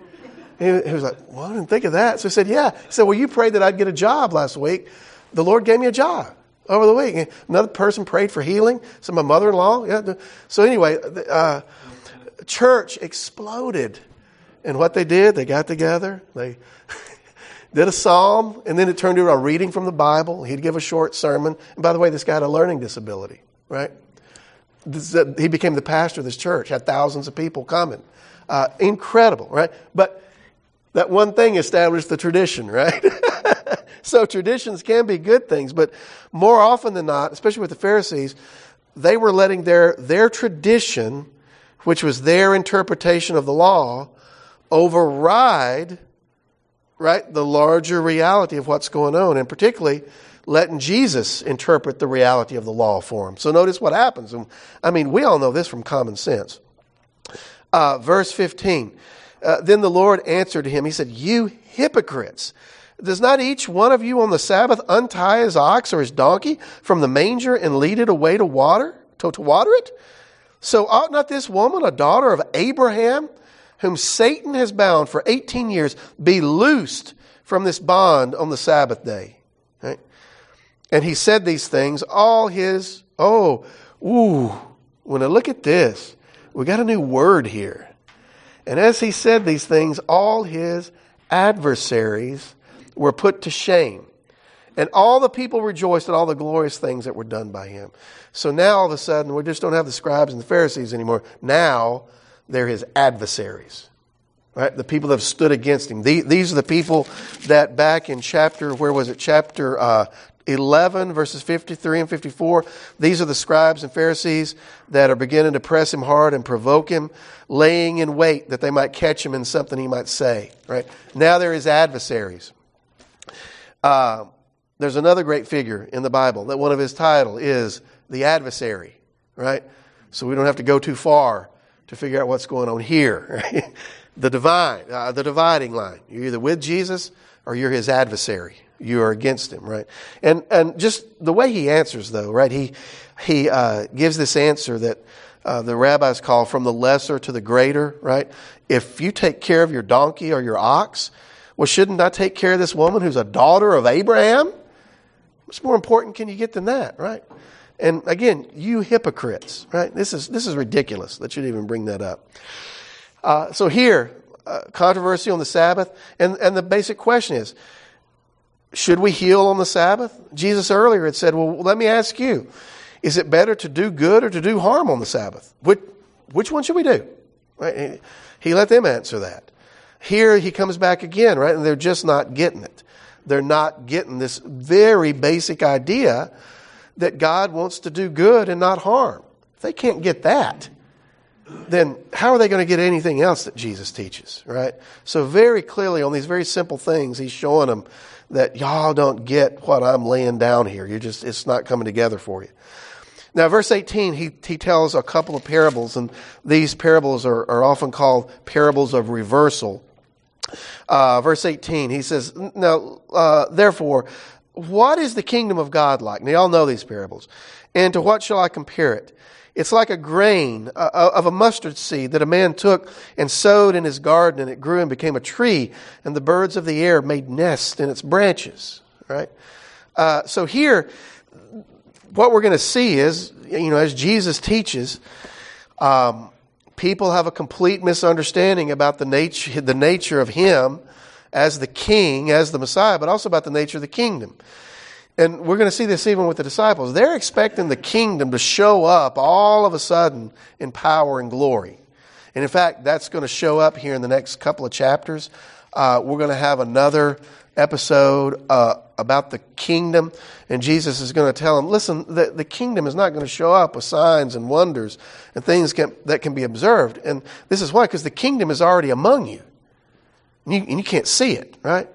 And he was like, "Well, I didn't think of that." So he said, "Yeah." He said, "Well, you prayed that I'd get a job last week. The Lord gave me a job." Over the week, another person prayed for healing. So my mother-in-law. Yeah. So anyway, uh, church exploded and what they did, they got together, they *laughs* did a psalm, and then it turned into a reading from the Bible. He'd give a short sermon. And by the way, this guy had a learning disability, right? Uh, he became the pastor of this church, had thousands of people coming. Uh, incredible, right? But that one thing established the tradition, right? *laughs* so traditions can be good things, but more often than not, especially with the Pharisees, they were letting their, their tradition which was their interpretation of the law, override, right, the larger reality of what's going on, and particularly letting Jesus interpret the reality of the law for him So notice what happens. and I mean, we all know this from common sense. Uh, verse 15. Uh, then the Lord answered him, He said, You hypocrites. Does not each one of you on the Sabbath untie his ox or his donkey from the manger and lead it away to water, to, to water it? So ought not this woman, a daughter of Abraham, whom Satan has bound for 18 years, be loosed from this bond on the Sabbath day? Right? And he said these things, all his, oh, ooh, when I look at this, we got a new word here. And as he said these things, all his adversaries were put to shame. And all the people rejoiced at all the glorious things that were done by him. So now all of a sudden, we just don't have the scribes and the Pharisees anymore. Now they're his adversaries. Right? The people that have stood against him. These are the people that back in chapter, where was it? Chapter uh, 11, verses 53 and 54. These are the scribes and Pharisees that are beginning to press him hard and provoke him, laying in wait that they might catch him in something he might say. Right? Now they're his adversaries. Uh, there's another great figure in the Bible that one of his title is the adversary, right? So we don't have to go too far to figure out what's going on here. Right? *laughs* the divine, uh, the dividing line. You're either with Jesus or you're his adversary. You are against him, right? And and just the way he answers, though, right? He he uh, gives this answer that uh, the rabbis call from the lesser to the greater, right? If you take care of your donkey or your ox, well, shouldn't I take care of this woman who's a daughter of Abraham? What's more important can you get than that, right? And again, you hypocrites, right? This is, this is ridiculous that you'd even bring that up. Uh, so here, uh, controversy on the Sabbath, and, and the basic question is, should we heal on the Sabbath? Jesus earlier had said, well, let me ask you, is it better to do good or to do harm on the Sabbath? Which, which one should we do? Right? He let them answer that. Here he comes back again, right? And they're just not getting it. They're not getting this very basic idea that God wants to do good and not harm. If they can't get that, then how are they going to get anything else that Jesus teaches, right? So very clearly on these very simple things, he's showing them that y'all don't get what I'm laying down here. You're just, it's not coming together for you. Now, verse 18, he, he tells a couple of parables, and these parables are, are often called parables of reversal. Uh, verse 18, he says, Now, uh, therefore, what is the kingdom of God like? Now, y'all know these parables. And to what shall I compare it? It's like a grain of a mustard seed that a man took and sowed in his garden, and it grew and became a tree, and the birds of the air made nests in its branches. Right? Uh, so here, what we're going to see is, you know, as Jesus teaches, um, people have a complete misunderstanding about the nature, the nature of Him as the King, as the Messiah, but also about the nature of the kingdom. And we're going to see this even with the disciples. They're expecting the kingdom to show up all of a sudden in power and glory. And in fact, that's going to show up here in the next couple of chapters. Uh, we're going to have another episode uh, about the kingdom, and Jesus is going to tell them, listen, the, the kingdom is not going to show up with signs and wonders and things can, that can be observed. And this is why, because the kingdom is already among you. And you, and you can't see it, right?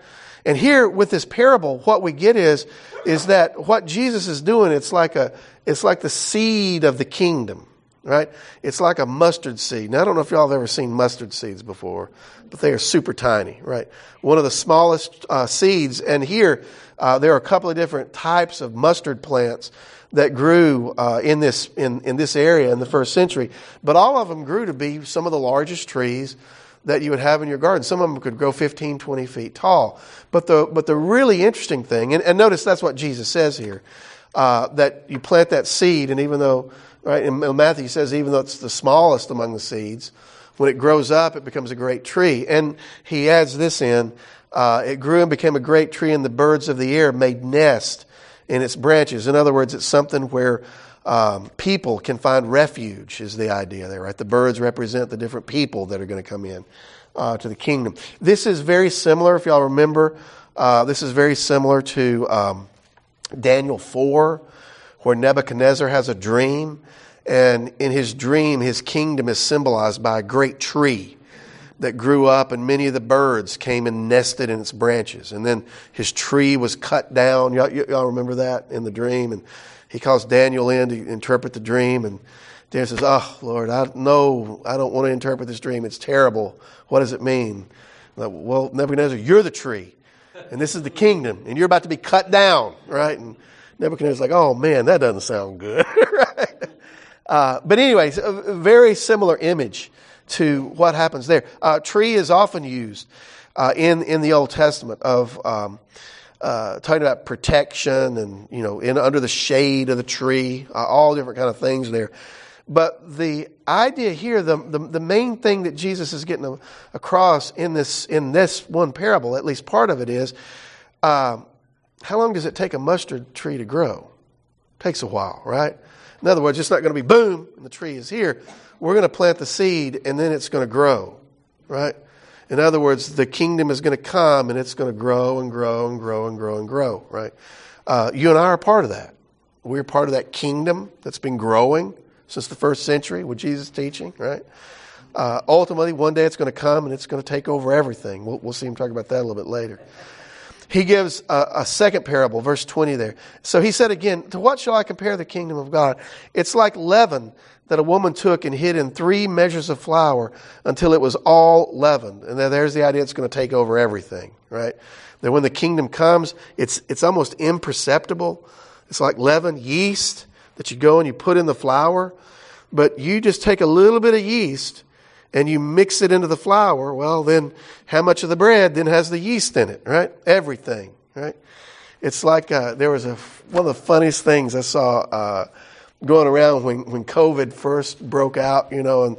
And here with this parable, what we get is, is that what Jesus is doing, it's like a, it's like the seed of the kingdom right? It's like a mustard seed. Now, I don't know if y'all have ever seen mustard seeds before, but they are super tiny, right? One of the smallest uh, seeds. And here, uh, there are a couple of different types of mustard plants that grew uh, in this in, in this area in the first century. But all of them grew to be some of the largest trees that you would have in your garden. Some of them could grow 15, 20 feet tall. But the but the really interesting thing, and, and notice that's what Jesus says here, uh, that you plant that seed, and even though Right? And Matthew says even though it's the smallest among the seeds, when it grows up, it becomes a great tree. And he adds this in, uh, it grew and became a great tree, and the birds of the air made nest in its branches. In other words, it's something where um, people can find refuge, is the idea there, right? The birds represent the different people that are going to come in uh, to the kingdom. This is very similar, if y'all remember, uh, this is very similar to um, Daniel 4 where Nebuchadnezzar has a dream And in his dream, his kingdom is symbolized by a great tree that grew up, and many of the birds came and nested in its branches. And then his tree was cut down. Y'all, y'all remember that in the dream? And he calls Daniel in to interpret the dream. And Daniel says, Oh, Lord, I no, I don't want to interpret this dream. It's terrible. What does it mean? Well, Nebuchadnezzar, you're the tree, and this is the kingdom, and you're about to be cut down, right? And Nebuchadnezzar's like, oh man, that doesn't sound good, *laughs* right? Uh, but anyways, a very similar image to what happens there. Uh, tree is often used uh, in in the Old Testament of um, uh, talking about protection and you know in under the shade of the tree, uh, all different kind of things there. But the idea here, the, the, the main thing that Jesus is getting across in this in this one parable, at least part of it is, uh, how long does it take a mustard tree to grow? It takes a while, right? In other words, it's not going to be boom and the tree is here. We're going to plant the seed and then it's going to grow, right? In other words, the kingdom is going to come and it's going to grow and grow and grow and grow and grow, right? Uh, you and I are part of that. We're part of that kingdom that's been growing since the first century with Jesus' teaching, right? Uh, ultimately, one day it's going to come and it's going to take over everything. We'll, we'll see him talk about that a little bit later. He gives a, a, second parable, verse 20 there. So he said again, To what shall I compare the kingdom of God? It's like leaven that a woman took and hid in three measures of flour until it was all leavened. And there's the idea it's going to take over everything, right? That when the kingdom comes, it's, it's almost imperceptible. It's like leaven, yeast that you go and you put in the flour, but you just take a little bit of yeast and you mix it into the flour, well, then how much of the bread then has the yeast in it, right? Everything, right? It's like uh, there was a one of the funniest things I saw uh, going around when when COVID first broke out, you know, and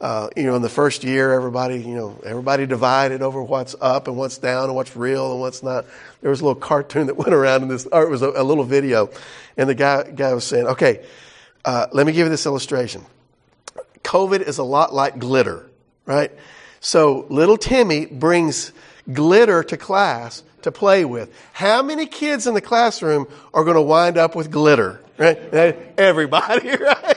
uh, you know, in the first year, everybody, you know, everybody divided over what's up and what's down and what's real and what's not. There was a little cartoon *laughs* that went around in this, or it was a, a little video, and the guy guy was saying, "Okay, uh, let me give you this illustration. COVID is a lot like glitter, right? So little Timmy brings glitter to class to play with. How many kids in the classroom are going to wind up with glitter? Right? *laughs* Everybody, *laughs* right?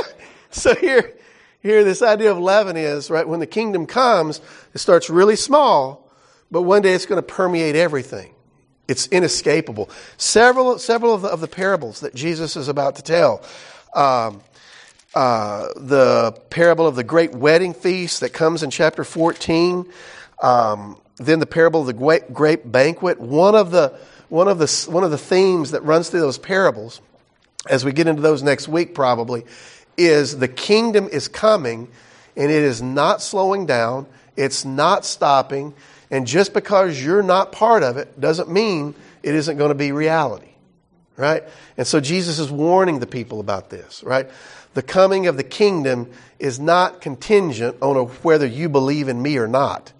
*laughs* so here, here, this idea of leaven is, right, when the kingdom comes, it starts really small, but one day it's going to permeate everything. It's inescapable. Several, several of the, of the parables that Jesus is about to tell, um, uh, the parable of the great wedding feast that comes in chapter 14, um, then the parable of the great, great banquet. One of the one of the one of the themes that runs through those parables, as we get into those next week, probably, is the kingdom is coming, and it is not slowing down. It's not stopping, and just because you're not part of it doesn't mean it isn't going to be reality, right? And so Jesus is warning the people about this, right? The coming of the kingdom is not contingent on whether you believe in me or not.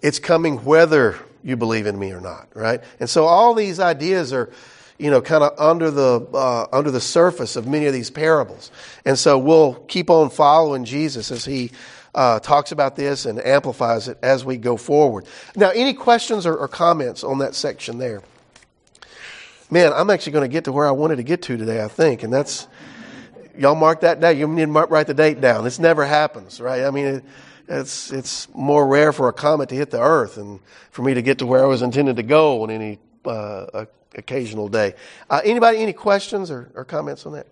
It's coming whether you believe in me or not, right? And so all these ideas are, you know, kind of under the uh, under the surface of many of these parables. And so we'll keep on following Jesus as he uh, talks about this and amplifies it as we go forward. Now, any questions or, or comments on that section there? Man, I'm actually going to get to where I wanted to get to today, I think, and that's y'all mark that day. You need to mark, write the date down. This never happens, right? I mean, it, it's it's more rare for a comet to hit the Earth and for me to get to where I was intended to go on any uh, occasional day. Uh, anybody, any questions or, or, comments on that?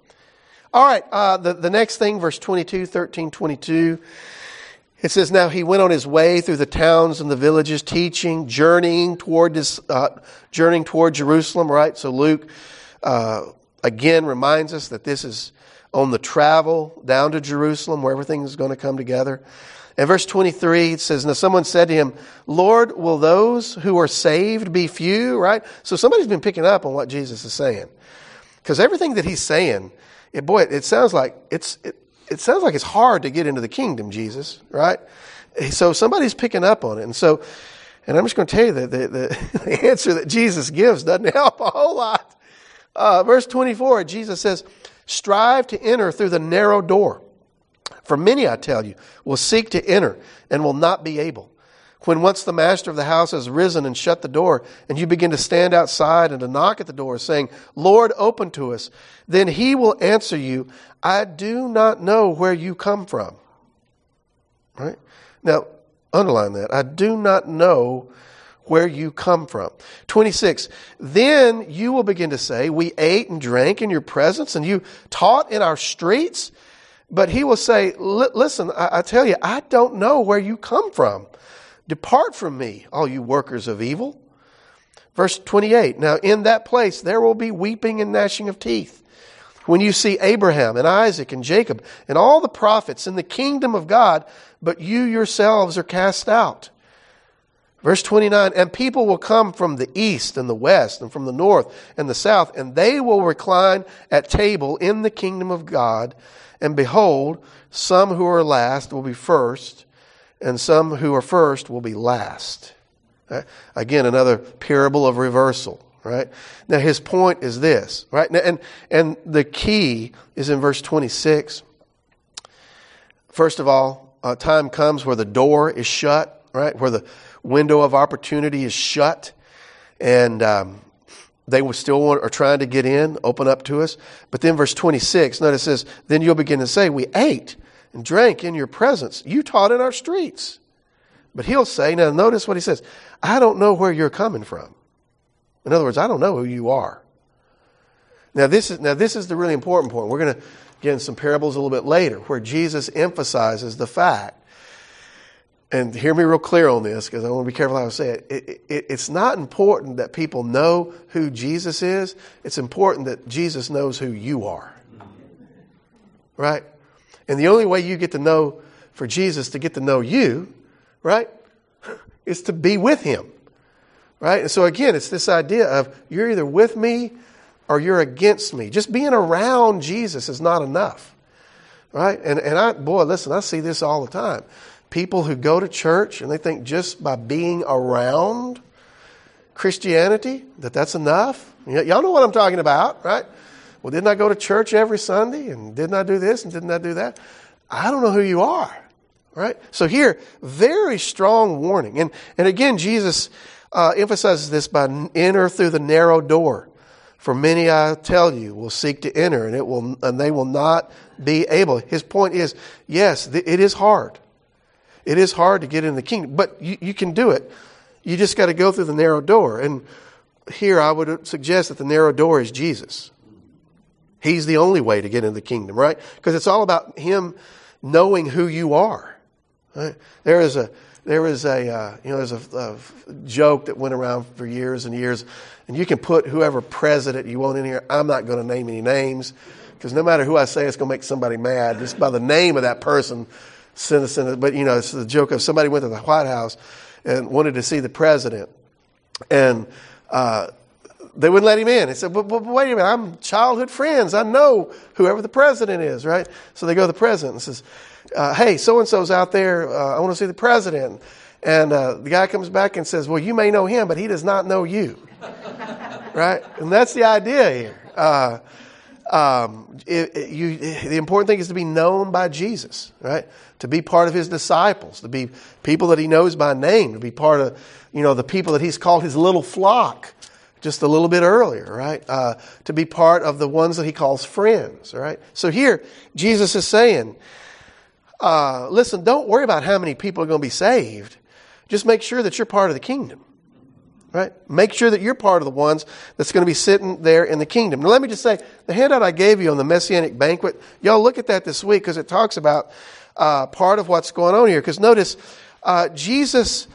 All right, uh, the, the next thing, verse 22, 13, 22. It says, Now he went on his way through the towns and the villages, teaching, journeying toward this, uh, journeying toward Jerusalem, right? So Luke, uh, again reminds us that this is on the travel down to Jerusalem where everything is going to come together. In verse 23, it says, Now someone said to him, Lord, will those who are saved be few? Right? So somebody's been picking up on what Jesus is saying. Because everything that he's saying, it, boy, it, sounds like it's, it, it sounds like it's hard to get into the kingdom, Jesus, right? So somebody's picking up on it. And so, and I'm just going to tell you that the, the, *laughs* the answer that Jesus gives doesn't *laughs* help a whole lot. Uh, verse 24, Jesus says, Strive to enter through the narrow door. For many, I tell you, will seek to enter and will not be able. When once the master of the house has risen and shut the door, and you begin to stand outside and to knock at the door, saying, Lord, open to us, then he will answer you, I do not know where you come from. Right? Now, underline that. I do not know where you come from. 26. Then you will begin to say, We ate and drank in your presence, and you taught in our streets. But he will say, Listen, I tell you, I don't know where you come from. Depart from me, all you workers of evil. Verse 28. Now, in that place there will be weeping and gnashing of teeth. When you see Abraham and Isaac and Jacob and all the prophets in the kingdom of God, but you yourselves are cast out. Verse 29, and people will come from the east and the west and from the north and the south, and they will recline at table in the kingdom of God. And behold, some who are last will be first, and some who are first will be last. Again, another parable of reversal. Right now, his point is this. Right, and and the key is in verse twenty six. First of all, a time comes where the door is shut. Right, where the window of opportunity is shut, and um, they will still want, are trying to get in, open up to us. But then verse 26, notice says, Then you'll begin to say, We ate and drank in your presence. You taught in our streets. But he'll say, Now notice what he says, I don't know where you're coming from. In other words, I don't know who you are. Now this is, now this is the really important point. We're going to get in some parables a little bit later where Jesus emphasizes the fact and hear me real clear on this because I want to be careful how I say it. It, it. It's not important that people know who Jesus is. It's important that Jesus knows who you are. Right? And the only way you get to know for Jesus to get to know you, right, *laughs* is to be with him. Right? And so again, it's this idea of you're either with me or you're against me. Just being around Jesus is not enough. Right? And, and I, boy, listen, I see this all the time people who go to church and they think just by being around Christianity that that's enough. Y'all know what I'm talking about, right? Well, didn't I go to church every Sunday and didn't I do this and didn't I do that? I don't know who you are, right? So here, very strong warning. And, and again, Jesus uh, emphasizes this by enter through the narrow door. For many, I tell you, will seek to enter, and it will, and they will not be able. His point is, yes, it is hard. It is hard to get in the kingdom, but you, you can do it. You just got to go through the narrow door. And here I would suggest that the narrow door is Jesus. He's the only way to get into the kingdom, right? Because it's all about Him knowing who you are. Right? There is a there is a uh, you know there's a, a, joke that went around for years and years, and you can put whoever president you want in here. I'm not going to name any names because no matter who I say, it's going to make somebody mad just by the name of that person But, you know, it's the joke of somebody went to the White House and wanted to see the president. And uh, they wouldn't let him in. He said, but, but, wait a minute, I'm childhood friends. I know whoever the president is, right? So they go to the president and says, uh, hey, so-and-so's out there. Uh, I want to see the president. And uh, the guy comes back and says, well, you may know him, but he does not know you. *laughs* right? And that's the idea here. Um, it, it, you, the important thing is to be known by Jesus, right? To be part of his disciples, to be people that he knows by name, to be part of, you know, the people that he's called his little flock just a little bit earlier, right? Uh, to be part of the ones that he calls friends, right? So here, Jesus is saying, uh, listen, don't worry about how many people are going to be saved. Just make sure that you're part of the kingdom. Right? Make sure that you're part of the ones that's going to be sitting there in the kingdom. Now, let me just say the handout I gave you on the Messianic banquet, y'all look at that this week because it talks about uh, part of what's going on here. Because notice, uh, Jesus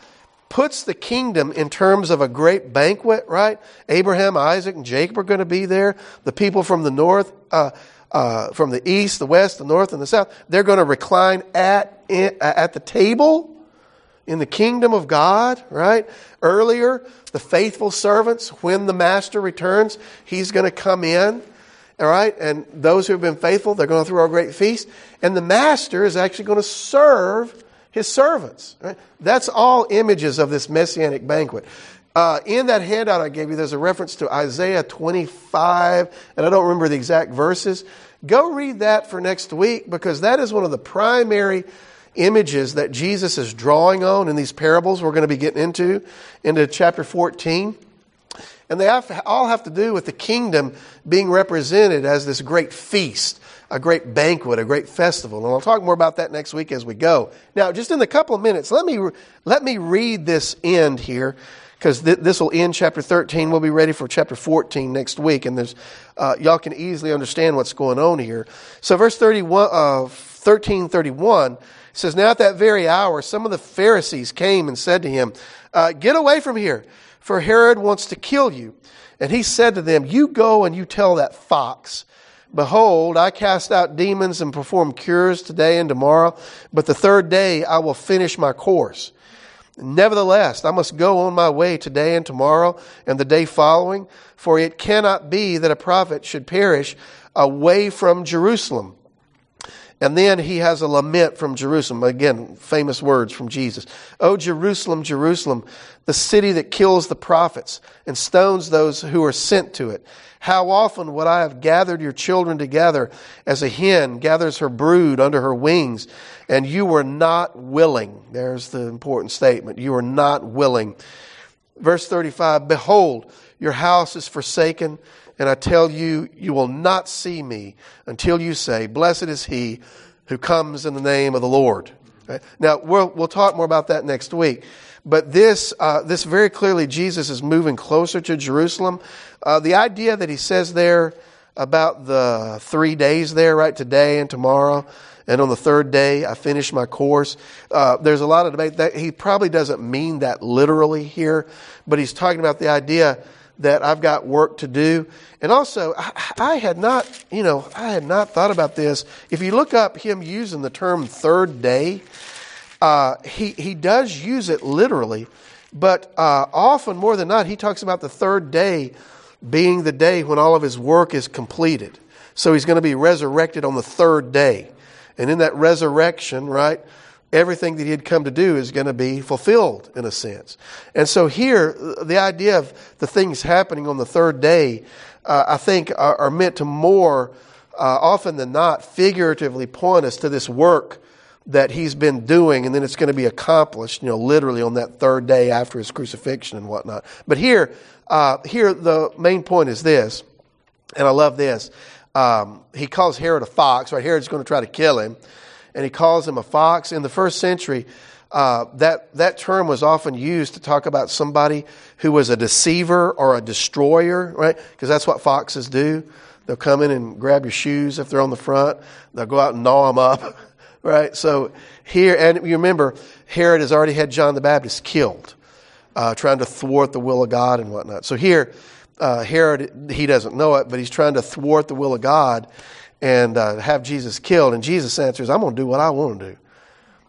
puts the kingdom in terms of a great banquet, right? Abraham, Isaac, and Jacob are going to be there. The people from the north, uh, uh from the east, the west, the north, and the south, they're going to recline at, at the table in the kingdom of God, right? Earlier, the faithful servants, when the master returns, he's going to come in, all right? And those who have been faithful, they're going to throw a great feast. And the master is actually going to serve his servants, right? That's all images of this messianic banquet. Uh, in that handout I gave you, there's a reference to Isaiah 25, and I don't remember the exact verses. Go read that for next week because that is one of the primary images that Jesus is drawing on in these parables we're going to be getting into, into chapter 14. And they have, all have to do with the kingdom being represented as this great feast, a great banquet, a great festival. And I'll talk more about that next week as we go. Now, just in a couple of minutes, let me, let me read this end here because th- this will end chapter 13. We'll be ready for chapter 14 next week. And there's, uh, y'all can easily understand what's going on here. So verse 31, uh, 1331 says, Now at that very hour, some of the Pharisees came and said to him, uh, Get away from here, for Herod wants to kill you. And he said to them, You go and you tell that fox, Behold, I cast out demons and perform cures today and tomorrow, but the third day I will finish my course. Nevertheless, I must go on my way today and tomorrow and the day following, for it cannot be that a prophet should perish away from Jerusalem. And then he has a lament from Jerusalem. Again, famous words from Jesus. O Jerusalem, Jerusalem, the city that kills the prophets and stones those who are sent to it. How often would I have gathered your children together as a hen gathers her brood under her wings, and you were not willing. There's the important statement. You were not willing. Verse 35 Behold, your house is forsaken, and I tell you, you will not see me until you say, Blessed is he who comes in the name of the Lord. Right? Now, we'll, we'll talk more about that next week. But this, uh, this very clearly, Jesus is moving closer to Jerusalem. Uh, the idea that he says there about the three days there, right, today and tomorrow, and on the third day I finish my course. Uh, there's a lot of debate that he probably doesn't mean that literally here, but he's talking about the idea that I've got work to do. And also, I, I, had not, you know, I had not thought about this. If you look up him using the term third day, uh, he, he does use it literally, but uh, often, more than not, he talks about the third day being the day when all of his work is completed. So he's going to be resurrected on the third day. And in that resurrection, right, everything that he had come to do is going to be fulfilled in a sense. And so here, the idea of the things happening on the third day, uh, I think, are, are, meant to more uh, often than not figuratively point us to this work that he's been doing, and then it's going to be accomplished, you know, literally on that third day after his crucifixion and whatnot. But here, uh, here the main point is this, and I love this. Um, he calls Herod a fox, right? Herod's going to try to kill him, and he calls him a fox. In the first century, uh, that that term was often used to talk about somebody who was a deceiver or a destroyer, right? Because that's what foxes do. They'll come in and grab your shoes if they're on the front. They'll go out and gnaw them up. *laughs* right? So here, and you remember, Herod has already had John the Baptist killed, uh, trying to thwart the will of God and whatnot. So here, uh, Herod, he doesn't know it, but he's trying to thwart the will of God and uh, have Jesus killed. And Jesus answers, I'm going to do what I want to do.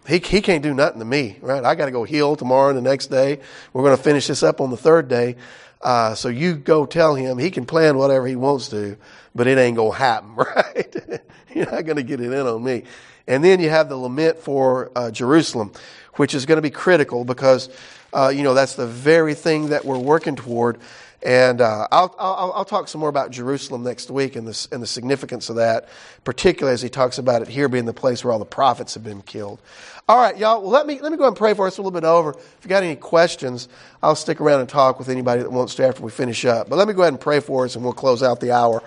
He, he can't do nothing to me, right? I got to go heal tomorrow and the next day. We're going to finish this up on the third day. Uh, so you go tell him he can plan whatever he wants to, but it ain't going to happen, *laughs* right? You're not going to get it in on me. And then you have the lament for uh, Jerusalem, which is going to be critical because, uh, you know, that's the very thing that we're working toward. And uh, I'll, I'll, I'll, talk some more about Jerusalem next week and the, and the significance of that, particularly as he talks about it here being the place where all the prophets have been killed. All right, y'all, well, let me, let me go and pray for us a little bit over. If you got any questions, I'll stick around and talk with anybody that wants to after we finish up. But let me go ahead and pray for us and we'll close out the hour.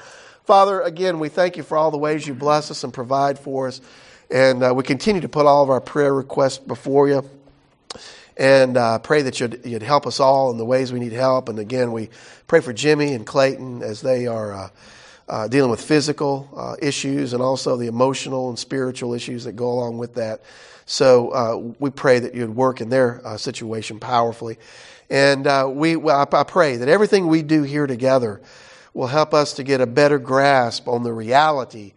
Father, again, we thank you for all the ways you bless us and provide for us. And uh, we continue to put all of our prayer requests before you and uh, pray that you'd, you'd, help us all in the ways we need help. And again, we pray for Jimmy and Clayton as they are uh, uh, dealing with physical uh, issues and also the emotional and spiritual issues that go along with that. So uh, we pray that you'd work in their uh, situation powerfully. And we, well, I, I pray that everything we do here together will help us to get a better grasp on the reality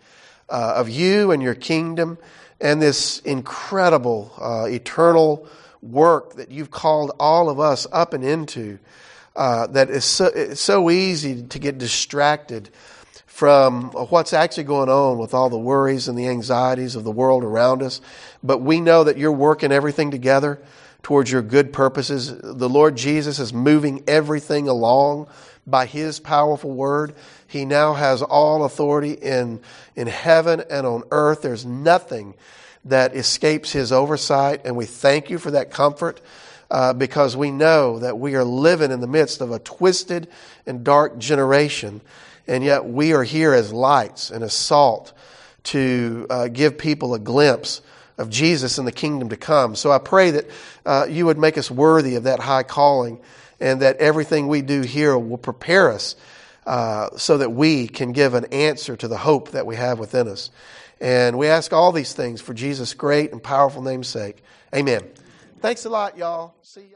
of you and your kingdom and this incredible eternal work that you've called all of us up and into. Uh, that is so, it's so easy to get distracted from what's actually going on with all the worries and the anxieties of the world around us. But we know that you're working everything together towards your good purposes. The Lord Jesus is moving everything along by His powerful word. He now has all authority in, in heaven and on earth. There's nothing that escapes His oversight, and we thank you for that comfort. Uh, because we know that we are living in the midst of a twisted and dark generation, and yet we are here as lights and as salt to uh, give people a glimpse of Jesus and the kingdom to come. So I pray that uh, you would make us worthy of that high calling and that everything we do here will prepare us uh, so that we can give an answer to the hope that we have within us. And we ask all these things for Jesus' great and powerful name's sake. Amen. Thanks a lot, y'all. See y'all.